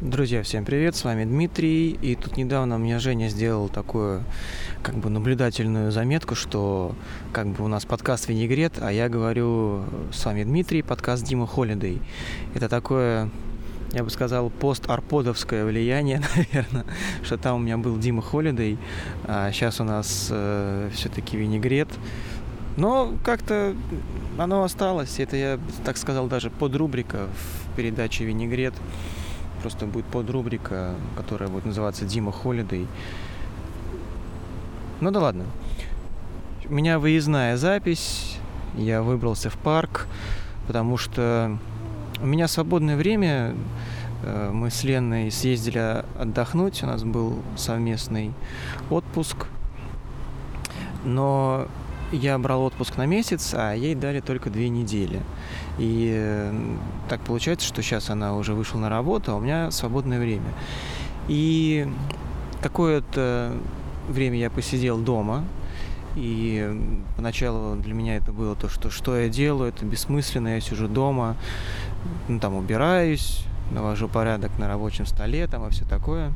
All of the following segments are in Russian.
Друзья, всем привет, с вами Дмитрий. И тут недавно мне Женя сделал такую как бы наблюдательную заметку, что как бы у нас подкаст «Винегрет», а я говорю с вами Дмитрий, подкаст Дима Холидей. Это такое я бы сказал, пост-арподовское влияние, наверное, что там у меня был Дима Холидей, а сейчас у нас э, все-таки винегрет. Но как-то оно осталось. Это я, так сказал, даже подрубрика в передаче «Винегрет». Просто будет подрубрика, которая будет называться «Дима Холидей». Ну да ладно. У меня выездная запись. Я выбрался в парк, потому что у меня свободное время. Э, мы с Леной съездили отдохнуть. У нас был совместный отпуск. Но я брал отпуск на месяц, а ей дали только две недели. И э, так получается, что сейчас она уже вышла на работу, а у меня свободное время. И какое-то время я посидел дома, и поначалу для меня это было то, что что я делаю, это бессмысленно, я сижу дома, ну, там убираюсь, навожу порядок на рабочем столе, там и все такое.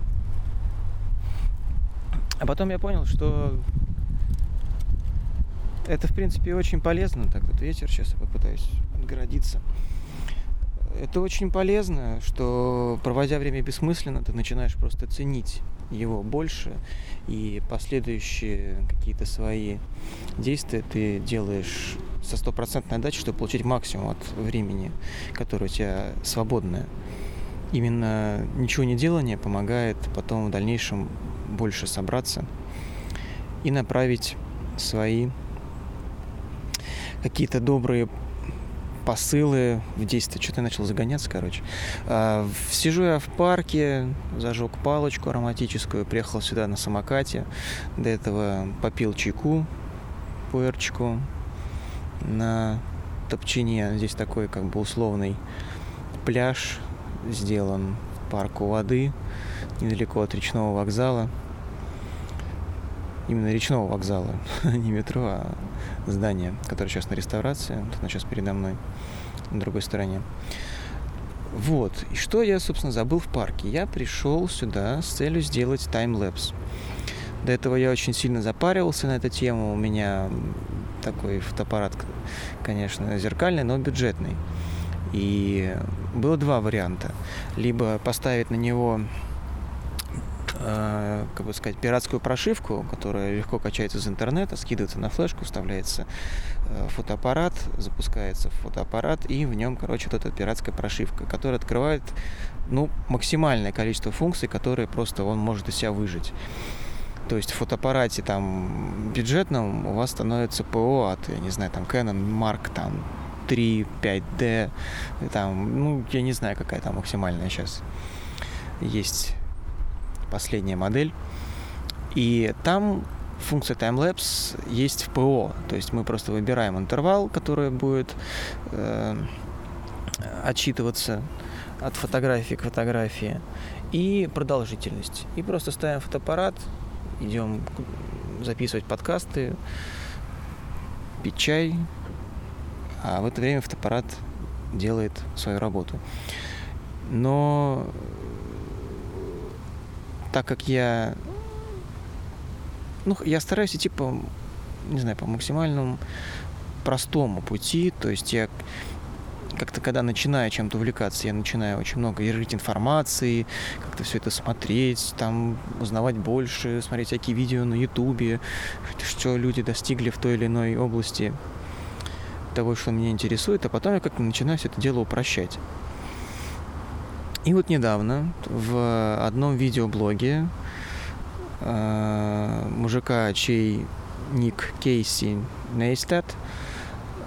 А потом я понял, что это, в принципе, очень полезно. Так вот ветер, сейчас я попытаюсь отгородиться. Это очень полезно, что проводя время бессмысленно, ты начинаешь просто ценить его больше, и последующие какие-то свои действия ты делаешь со стопроцентной отдачей, чтобы получить максимум от времени, которое у тебя свободное. Именно ничего не делание помогает потом в дальнейшем больше собраться и направить свои какие-то добрые посылы в действие. Что-то я начал загоняться, короче. А, сижу я в парке, зажег палочку ароматическую, приехал сюда на самокате. До этого попил чайку, пуэрчику на Топчине. Здесь такой как бы условный пляж сделан в парку воды, недалеко от речного вокзала. Именно речного вокзала, не метро, а здание, которое сейчас на реставрации. Вот оно сейчас передо мной, на другой стороне. Вот. И что я, собственно, забыл в парке? Я пришел сюда с целью сделать таймлэпс. До этого я очень сильно запаривался на эту тему. У меня такой фотоаппарат, конечно, зеркальный, но бюджетный. И было два варианта. Либо поставить на него Э, как бы сказать, пиратскую прошивку, которая легко качается из интернета, скидывается на флешку, вставляется э, фотоаппарат, запускается фотоаппарат, и в нем, короче, вот эта пиратская прошивка, которая открывает, ну, максимальное количество функций, которые просто он может из себя выжить. То есть в фотоаппарате там бюджетном у вас становится ПО от, я не знаю, там Canon Mark там 3, 5D, там, ну, я не знаю, какая там максимальная сейчас есть последняя модель. И там функция таймлапс есть в ПО. То есть мы просто выбираем интервал, который будет э, отчитываться от фотографии к фотографии, и продолжительность. И просто ставим фотоаппарат, идем записывать подкасты, пить чай, а в это время фотоаппарат делает свою работу. Но так как я, ну, я стараюсь идти по, не знаю, по максимальному простому пути, то есть я как-то когда начинаю чем-то увлекаться, я начинаю очень много рыть информации, как-то все это смотреть, там узнавать больше, смотреть всякие видео на ютубе, что люди достигли в той или иной области того, что меня интересует, а потом я как-то начинаю все это дело упрощать. И вот недавно в одном видеоблоге э, мужика, чей ник Кейси Нейстат,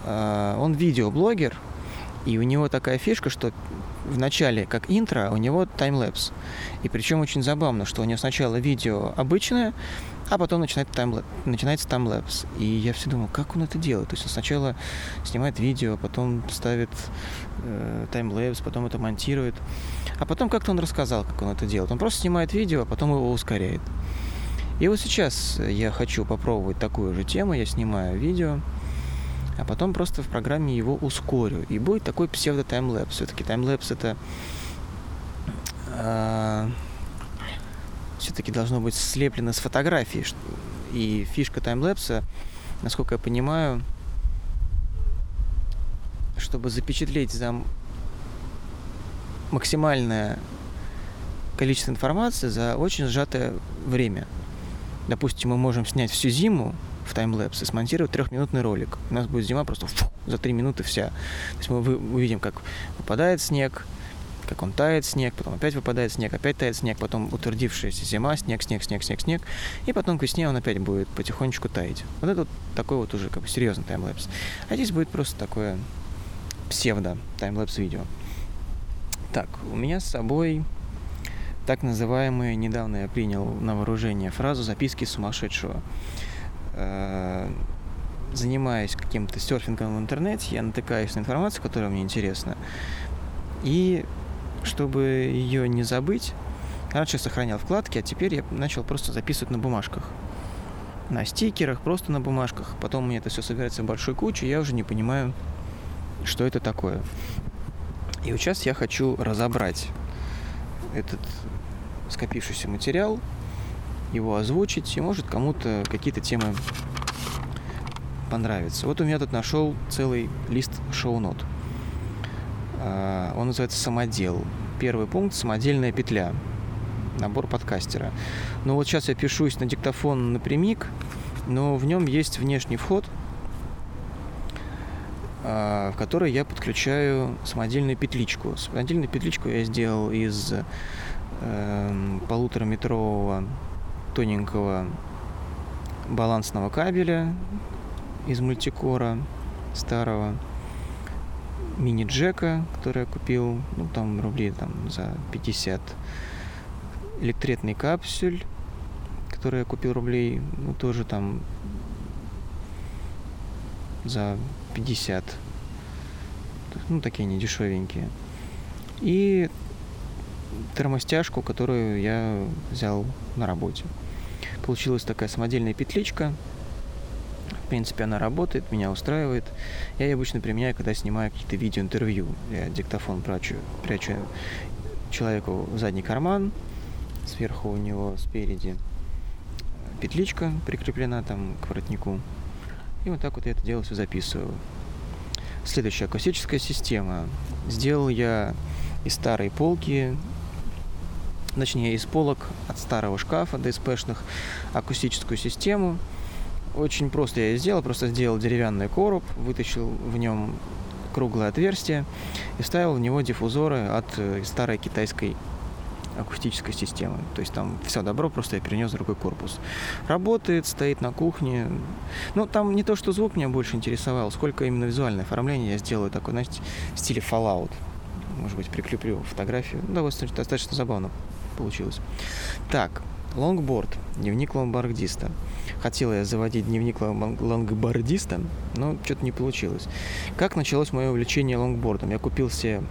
э, он видеоблогер, и у него такая фишка, что в начале, как интро, у него таймлэпс. И причем очень забавно, что у него сначала видео обычное, а потом начинает timelap, начинается timelapse. И я все думал, как он это делает? То есть он сначала снимает видео, потом ставит э, timelapse, потом это монтирует. А потом как-то он рассказал, как он это делает. Он просто снимает видео, а потом его ускоряет. И вот сейчас я хочу попробовать такую же тему. Я снимаю видео, а потом просто в программе его ускорю. И будет такой псевдо- timelapse. Все-таки timelapse это э, все-таки должно быть слеплено с фотографии. И фишка таймлэпса, насколько я понимаю, чтобы запечатлеть за максимальное количество информации за очень сжатое время. Допустим, мы можем снять всю зиму в таймлэпс и смонтировать трехминутный ролик. У нас будет зима просто фу, за три минуты вся. То есть мы увидим, как выпадает снег, как он тает снег, потом опять выпадает снег, опять тает снег, потом утвердившаяся зима, снег, снег, снег, снег, снег, и потом к весне он опять будет потихонечку таять. Вот это вот такой вот уже как бы серьезный таймлэпс. А здесь будет просто такое псевдо таймлэпс видео. Так, у меня с собой так называемые, недавно я принял на вооружение фразу «записки сумасшедшего». Э, занимаясь каким-то серфингом в интернете, я натыкаюсь на информацию, которая мне интересна. И чтобы ее не забыть, раньше я сохранял вкладки, а теперь я начал просто записывать на бумажках. На стикерах, просто на бумажках. Потом меня это все собирается в большой кучу, я уже не понимаю, что это такое. И вот сейчас я хочу разобрать этот скопившийся материал, его озвучить, и может кому-то какие-то темы понравятся. Вот у меня тут нашел целый лист шоу-нот. А, он называется «Самодел». Первый пункт – самодельная петля. Набор подкастера. Ну вот сейчас я пишусь на диктофон напрямик, но в нем есть внешний вход, а, в который я подключаю самодельную петличку. Самодельную петличку я сделал из э, полутораметрового тоненького балансного кабеля из мультикора старого мини-джека, который я купил, ну, там рублей там за 50. Электретный капсюль, который я купил рублей, ну, тоже там за 50. Ну, такие они дешевенькие. И термостяжку, которую я взял на работе. Получилась такая самодельная петличка, принципе, она работает, меня устраивает. Я ее обычно применяю, когда снимаю какие-то видеоинтервью. Я диктофон прячу, прячу человеку в задний карман, сверху у него спереди петличка прикреплена там к воротнику. И вот так вот я это дело все записываю. Следующая акустическая система. Сделал я из старой полки, точнее из полок от старого шкафа DSP-шных акустическую систему – очень просто я сделал, просто сделал деревянный короб, вытащил в нем круглое отверстие и вставил в него диффузоры от э, старой китайской акустической системы. То есть там все добро, просто я перенес другой корпус. Работает, стоит на кухне. Ну, там не то, что звук меня больше интересовал, сколько именно визуальное оформление я сделаю такое, знаете, в стиле Fallout. Может быть, прикреплю фотографию. Ну, достаточно, достаточно забавно получилось. Так, лонгборд, дневник лонгбордиста. Хотела я заводить дневник лонгбордиста, но что-то не получилось. Как началось мое увлечение лонгбордом? Я купил себе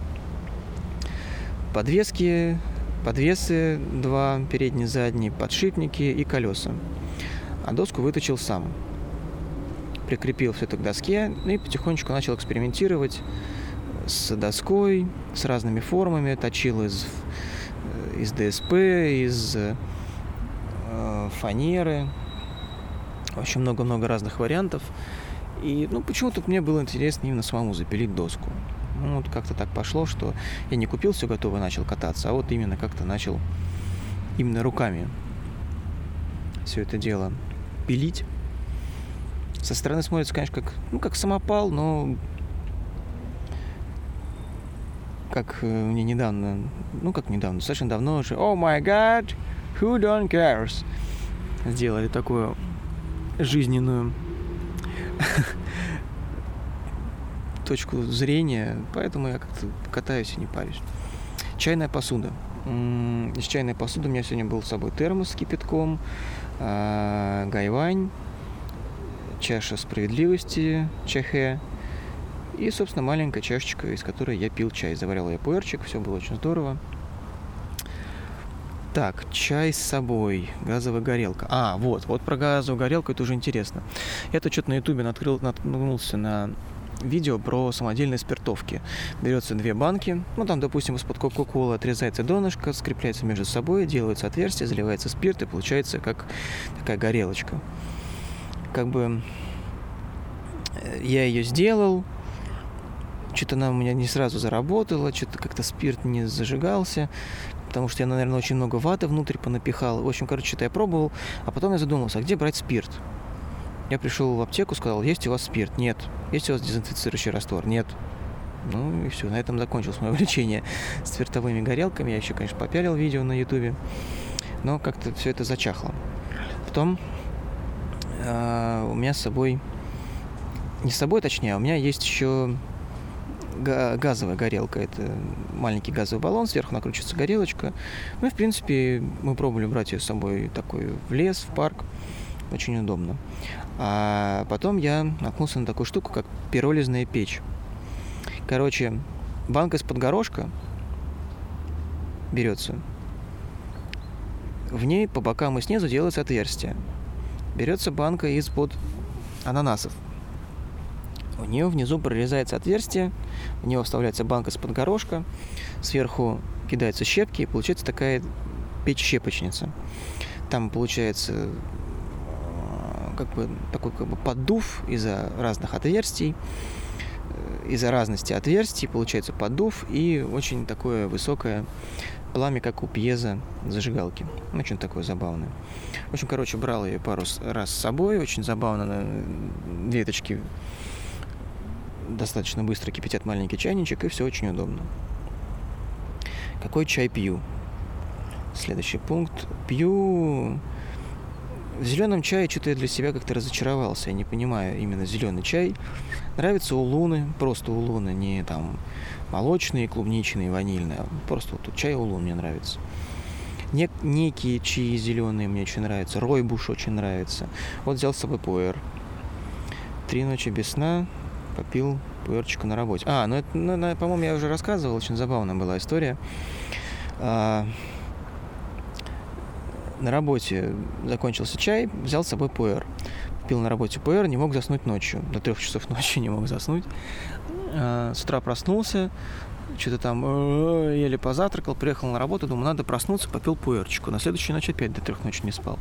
подвески, подвесы два, передний, задний, подшипники и колеса. А доску выточил сам. Прикрепил все это к доске и потихонечку начал экспериментировать с доской, с разными формами, точил из, из ДСП, из э, фанеры, очень много-много разных вариантов. И, ну, почему-то мне было интересно именно самому запилить доску. Ну, вот как-то так пошло, что я не купил все готовое, начал кататься, а вот именно как-то начал именно руками все это дело пилить. Со стороны смотрится, конечно, как, ну, как самопал, но как э, мне недавно, ну, как недавно, достаточно давно уже, oh my god, who don't cares, сделали такую жизненную точку зрения, поэтому я как-то катаюсь и не парюсь. Чайная посуда. Из чайной посуды у меня сегодня был с собой термос с кипятком, а, гайвань, чаша справедливости, чахе, и, собственно, маленькая чашечка, из которой я пил чай. Заварил я пуэрчик, все было очень здорово. Так, чай с собой, газовая горелка. А, вот, вот про газовую горелку это уже интересно. Я тут что-то на ютубе наткнулся на видео про самодельные спиртовки. Берется две банки, ну там, допустим, из-под Кока-Колы отрезается донышко, скрепляется между собой, делается отверстие, заливается спирт и получается как такая горелочка. Как бы э, я ее сделал, что-то она у меня не сразу заработала, что-то как-то спирт не зажигался, потому что я, наверное, очень много ваты внутрь понапихал. В общем, короче, что-то я пробовал, а потом я задумался, а где брать спирт? Я пришел в аптеку, сказал, есть у вас спирт? Нет. Есть у вас дезинфицирующий раствор? Нет. Ну и все, на этом закончилось мое увлечение спиртовыми горелками. Я еще, конечно, попялил видео на ютубе, но как-то все это зачахло. Потом э, у меня с собой, не с собой точнее, а у меня есть еще газовая горелка. Это маленький газовый баллон, сверху накручивается горелочка. Ну и, в принципе, мы пробовали брать ее с собой такой в лес, в парк. Очень удобно. А потом я наткнулся на такую штуку, как пиролизная печь. Короче, банка из-под горошка берется. В ней по бокам и снизу делается отверстие. Берется банка из-под ананасов. У нее внизу прорезается отверстие, в него вставляется банка из-под сверху кидаются щепки, и получается такая печь-щепочница. Там получается э, как бы такой как бы поддув из-за разных отверстий, э, из-за разности отверстий получается поддув и очень такое высокое пламя, как у пьеза зажигалки. Очень такое забавное. В общем, короче, брал ее пару раз с собой. Очень забавно на веточки достаточно быстро кипятят маленький чайничек, и все очень удобно. Какой чай пью? Следующий пункт. Пью в зеленом чае что-то я для себя как-то разочаровался. Я не понимаю именно зеленый чай. Нравится у Луны, просто у Луны, не там молочный, клубничный, ванильный. А просто вот чай у Луны мне нравится. Не, некие чаи зеленые мне очень нравятся. Ройбуш очень нравится. Вот взял с собой пуэр. Три ночи без сна, попил пуэрчику на работе. А, ну это, ну, по-моему, я уже рассказывал, очень забавная была история. А, на работе закончился чай, взял с собой пуэр. Пил на работе пуэр, не мог заснуть ночью. До трех часов ночи не мог заснуть. А, с утра проснулся, что-то там еле позавтракал, приехал на работу, думаю, надо проснуться, попил пуэрчику. На следующую ночь опять до трех ночи не спал.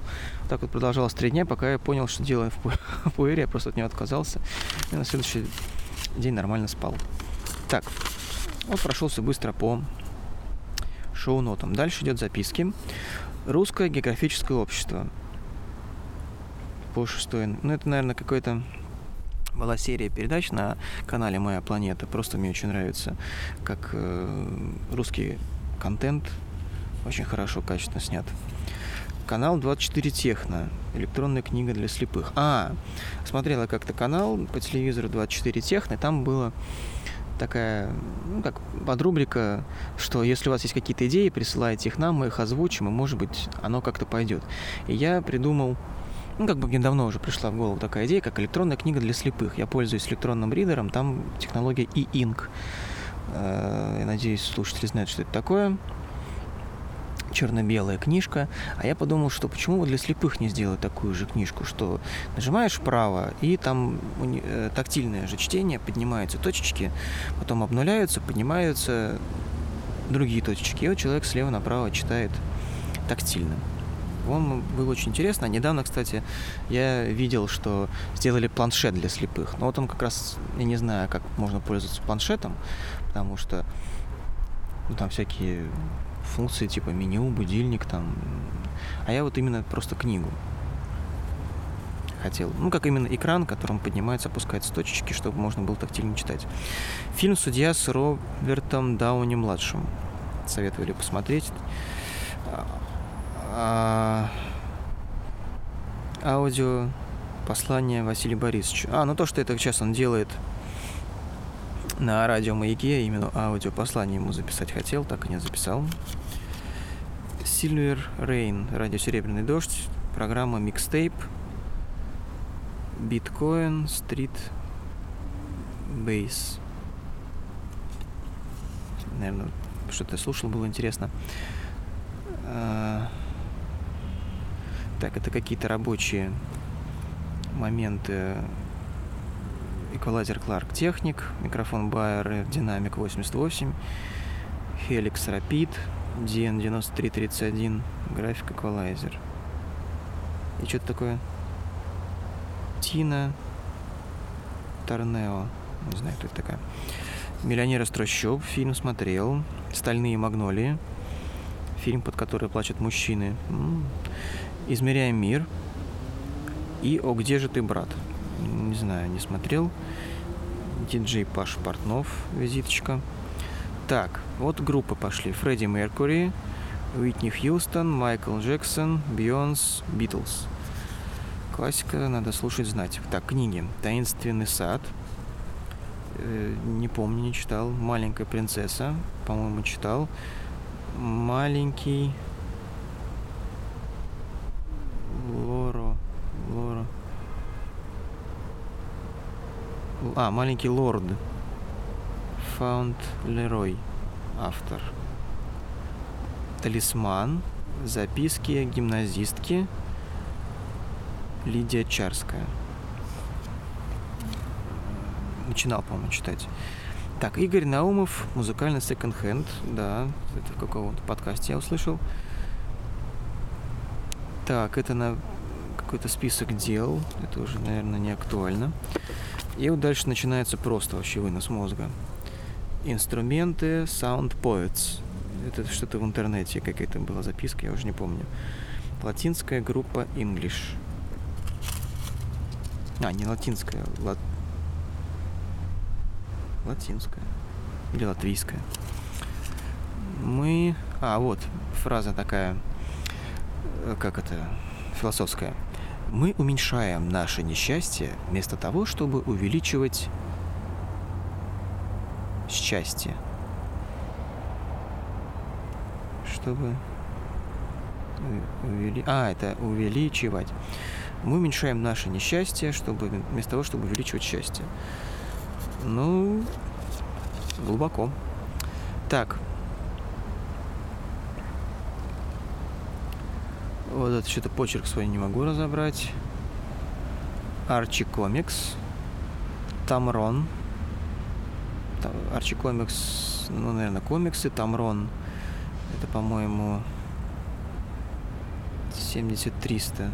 Так вот продолжалось три дня, пока я понял, что делаю в пуэре, я просто от него отказался. И на следующий день нормально спал. Так, вот прошелся быстро по шоу-нотам. Дальше идет записки. Русское географическое общество. По шестой. Ну, это, наверное, какой-то была серия передач на канале Моя планета. Просто мне очень нравится, как э, русский контент очень хорошо, качественно снят. Канал 24 Техно. Электронная книга для слепых. А, смотрела как-то канал по телевизору 24 Техно, там было такая, ну, как подрубрика, что если у вас есть какие-то идеи, присылайте их нам, мы их озвучим, и, может быть, оно как-то пойдет. И я придумал ну, как бы мне давно уже пришла в голову такая идея, как электронная книга для слепых. Я пользуюсь электронным ридером, там технология e-ink. Э, я надеюсь, слушатели знают, что это такое. Черно-белая книжка. А я подумал, что почему для слепых не сделать такую же книжку, что нажимаешь вправо, и там э, тактильное же чтение, поднимаются точечки, потом обнуляются, поднимаются другие точечки. И вот человек слева направо читает тактильно. По-моему, было очень интересно. Недавно, кстати, я видел, что сделали планшет для слепых. Но вот он как раз, я не знаю, как можно пользоваться планшетом, потому что ну, там всякие функции типа меню, будильник там. А я вот именно просто книгу хотел. Ну, как именно экран, которым поднимается, опускается точечки, чтобы можно было тактильно читать. Фильм «Судья» с Робертом Дауни-младшим. Советовали посмотреть. А, аудио послание Василию Борисовичу. А, ну то, что это сейчас он делает на радио Маяке, именно аудио послание ему записать хотел, так и не записал. Silver Rain, радио Серебряный дождь, программа Mixtape, Bitcoin, Street Base. Наверное, что-то слушал, было интересно. Так, это какие-то рабочие моменты эквалайзер Clark Technic, микрофон Bayer Dynamic 88, Helix Rapid, DN9331, график эквалайзер. И что-то такое Тина Торнео. Не знаю, кто это такая. «Миллионер из трущоб» фильм смотрел. «Стальные магнолии» фильм, под который плачут мужчины. «Измеряем мир» и «О, где же ты, брат?» Не знаю, не смотрел. Диджей Паш Портнов, визиточка. Так, вот группы пошли. Фредди Меркури, Уитни Хьюстон, Майкл Джексон, Бионс, Битлз. Классика, надо слушать, знать. Так, книги. «Таинственный сад», э, не помню, не читал. «Маленькая принцесса», по-моему, читал. «Маленький...» А, «Маленький лорд». Фаунд Лерой, автор. «Талисман», «Записки гимназистки», Лидия Чарская. Начинал, по-моему, читать. Так, Игорь Наумов, музыкальный секонд-хенд, да, это в каком-то подкасте я услышал. Так, это на какой-то список дел, это уже, наверное, не актуально. И вот дальше начинается просто вообще вынос мозга. Инструменты Sound Poets. Это что-то в интернете, какая-то была записка, я уже не помню. Латинская группа English. А, не латинская, лат... латинская или латвийская. Мы... А, вот, фраза такая, э, как это, философская. Мы уменьшаем наше несчастье вместо того, чтобы увеличивать счастье. Чтобы... Увели... А, это увеличивать мы уменьшаем наше несчастье, чтобы, вместо того, чтобы увеличивать счастье. Ну, глубоко. Так. Вот это что-то почерк свой не могу разобрать. Арчи Комикс. Тамрон. Арчи Комикс, ну, наверное, комиксы. Тамрон. Это, по-моему, 70-300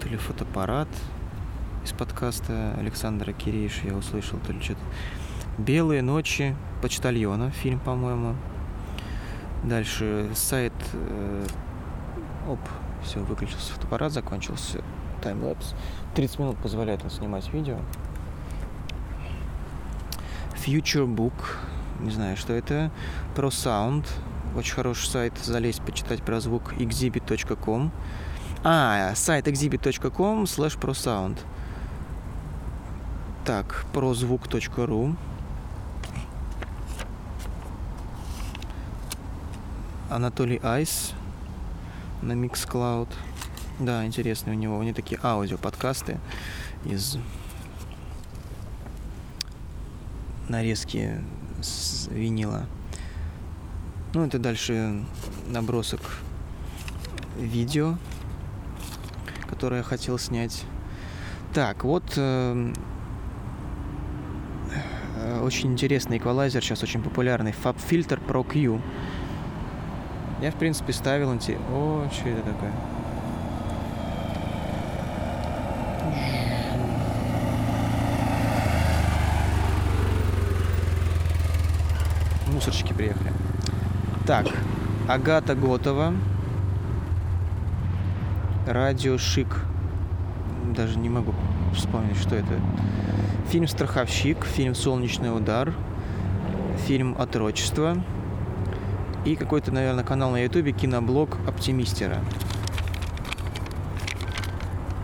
то ли фотоаппарат из подкаста Александра Кирейш я услышал, то ли что-то. «Белые ночи» почтальона, фильм, по-моему. Дальше сайт... Э, оп, все, выключился фотоаппарат, закончился таймлапс. 30 минут позволяет он снимать видео. Future Book, не знаю, что это. Про Sound, очень хороший сайт, залезть, почитать про звук exhibit.com. А, сайт exhibit.com slash prosound. Так, прозвук.ру. Анатолий Айс на Mixcloud. Да, интересные у него. Него такие аудио-подкасты из нарезки с винила. Ну, это дальше набросок видео которое я хотел снять. Так, вот э, э, очень интересный эквалайзер, сейчас очень популярный, Fab Filter Pro Q. Я, в принципе, ставил... О, что это такое? Мусорщики приехали. Так, Агата Готова. Радио Шик. Даже не могу вспомнить, что это. Фильм «Страховщик», фильм «Солнечный удар», фильм «Отрочество» и какой-то, наверное, канал на ютубе киноблог «Оптимистера».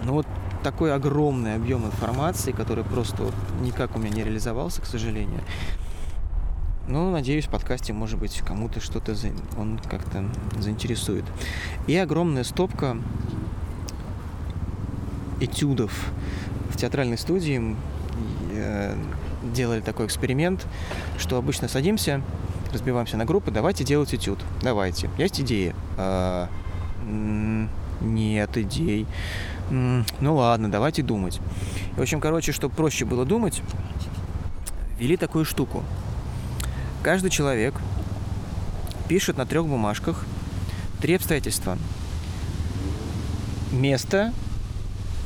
Ну вот такой огромный объем информации, который просто вот никак у меня не реализовался, к сожалению. Ну, надеюсь, в подкасте, может быть, кому-то что-то за... он как-то заинтересует. И огромная стопка этюдов в театральной студии э, делали такой эксперимент, что обычно садимся, разбиваемся на группы, давайте делать этюд, давайте. Есть идеи? А, не Нет идей. Ну ладно, давайте думать. В общем, короче, чтобы проще было думать, ввели такую штуку. Каждый человек пишет на трех бумажках три обстоятельства. Место,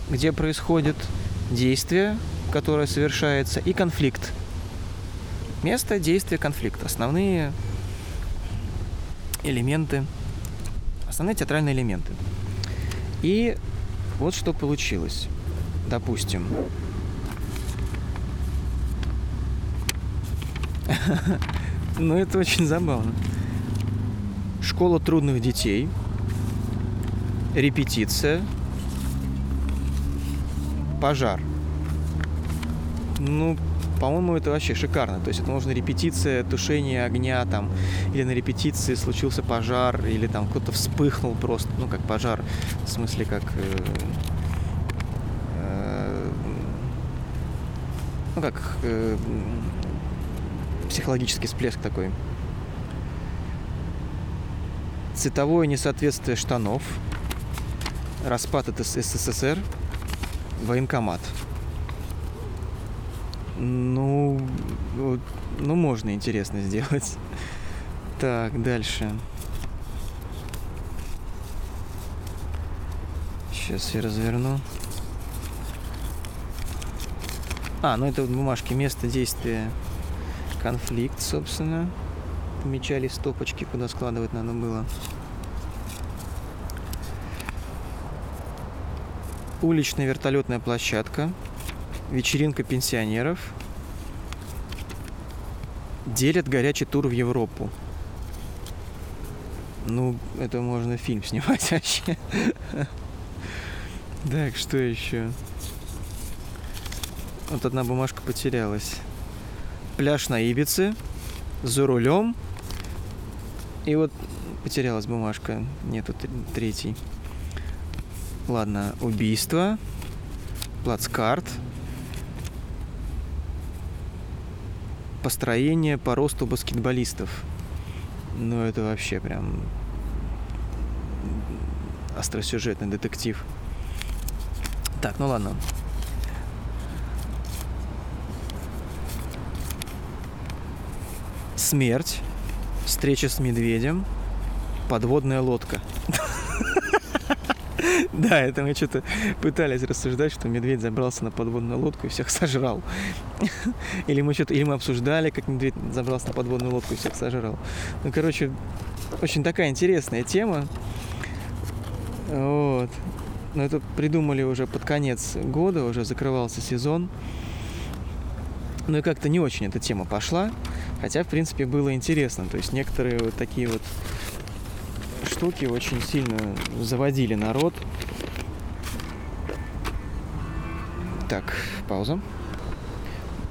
где происходит действие, которое совершается, и конфликт. Место, действие, конфликт. Основные элементы, основные театральные элементы. И вот что получилось. Допустим, ну это очень забавно. Школа трудных детей, репетиция, пожар. Ну, по-моему, это вообще шикарно. То есть это можно репетиция тушения огня там, или на репетиции случился пожар, или там кто-то вспыхнул просто, ну, как пожар, в смысле, как... Э, э, ну, как э, психологический всплеск такой. Цветовое несоответствие штанов, распад СССР, военкомат. Ну, ну, можно интересно сделать. Так, дальше. Сейчас я разверну. А, ну это вот бумажки место действия конфликт, собственно. Помечали стопочки, куда складывать надо было. Уличная вертолетная площадка вечеринка пенсионеров делят горячий тур в Европу. Ну, это можно фильм снимать вообще. Так, что еще? Вот одна бумажка потерялась. Пляж на Ибице, за рулем. И вот потерялась бумажка. Нету третий. Ладно, убийство, плацкарт, построение по росту баскетболистов. Ну, это вообще прям остросюжетный детектив. Так, ну ладно. Смерть, встреча с медведем, подводная лодка. Да, это мы что-то пытались рассуждать, что медведь забрался на подводную лодку и всех сожрал. Или мы что-то, или мы обсуждали, как медведь забрался на подводную лодку и всех сожрал. Ну, короче, очень такая интересная тема. Вот. Но это придумали уже под конец года, уже закрывался сезон. Ну и как-то не очень эта тема пошла. Хотя, в принципе, было интересно. То есть некоторые вот такие вот штуки очень сильно заводили народ. Так, пауза.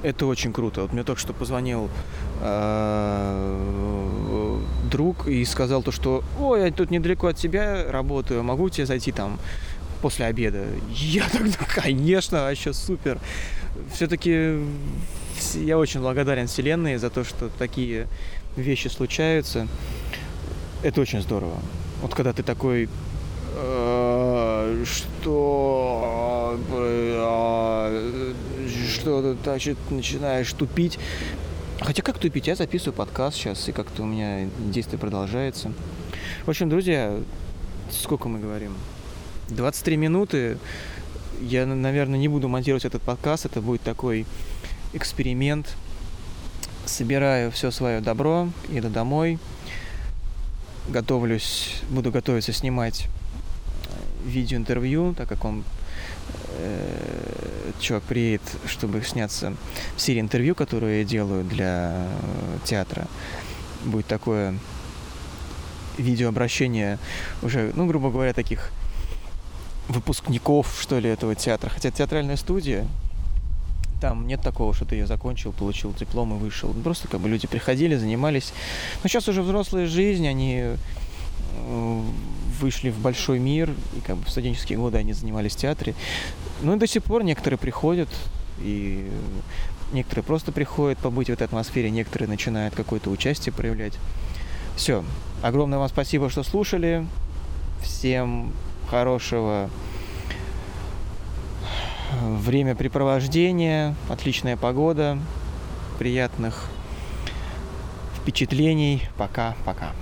Это очень круто. Вот мне только что позвонил э, друг и сказал то, что ой, я тут недалеко от тебя работаю, могу тебе зайти там после обеда. Я тогда, конечно, вообще супер. Все-таки я очень благодарен Вселенной за то, что такие вещи случаются. Это очень здорово. Вот когда ты такой, «Э, что, что значит, начинаешь тупить. Хотя как тупить? Я записываю подкаст сейчас, и как-то у меня действие продолжается. В общем, друзья, сколько мы говорим? 23 минуты. Я, наверное, не буду монтировать этот подкаст. Это будет такой эксперимент. Собираю все свое добро, иду домой, готовлюсь, буду готовиться снимать э, видеоинтервью, так как он э, чувак приедет, чтобы сняться в серии интервью, которую я делаю для э, театра. Будет такое видеообращение уже, ну, грубо говоря, таких выпускников, что ли, этого театра. Хотя театральная студия, там нет такого, что ты ее закончил, получил диплом и вышел. Просто как бы люди приходили, занимались. Но сейчас уже взрослая жизнь, они э, вышли в большой мир, и как бы в студенческие годы они занимались в театре. Ну и до сих пор некоторые приходят, и некоторые просто приходят побыть в этой атмосфере, некоторые начинают какое-то участие проявлять. Все. Огромное вам спасибо, что слушали. Всем хорошего времяпрепровождения, отличная погода, приятных впечатлений. Пока-пока.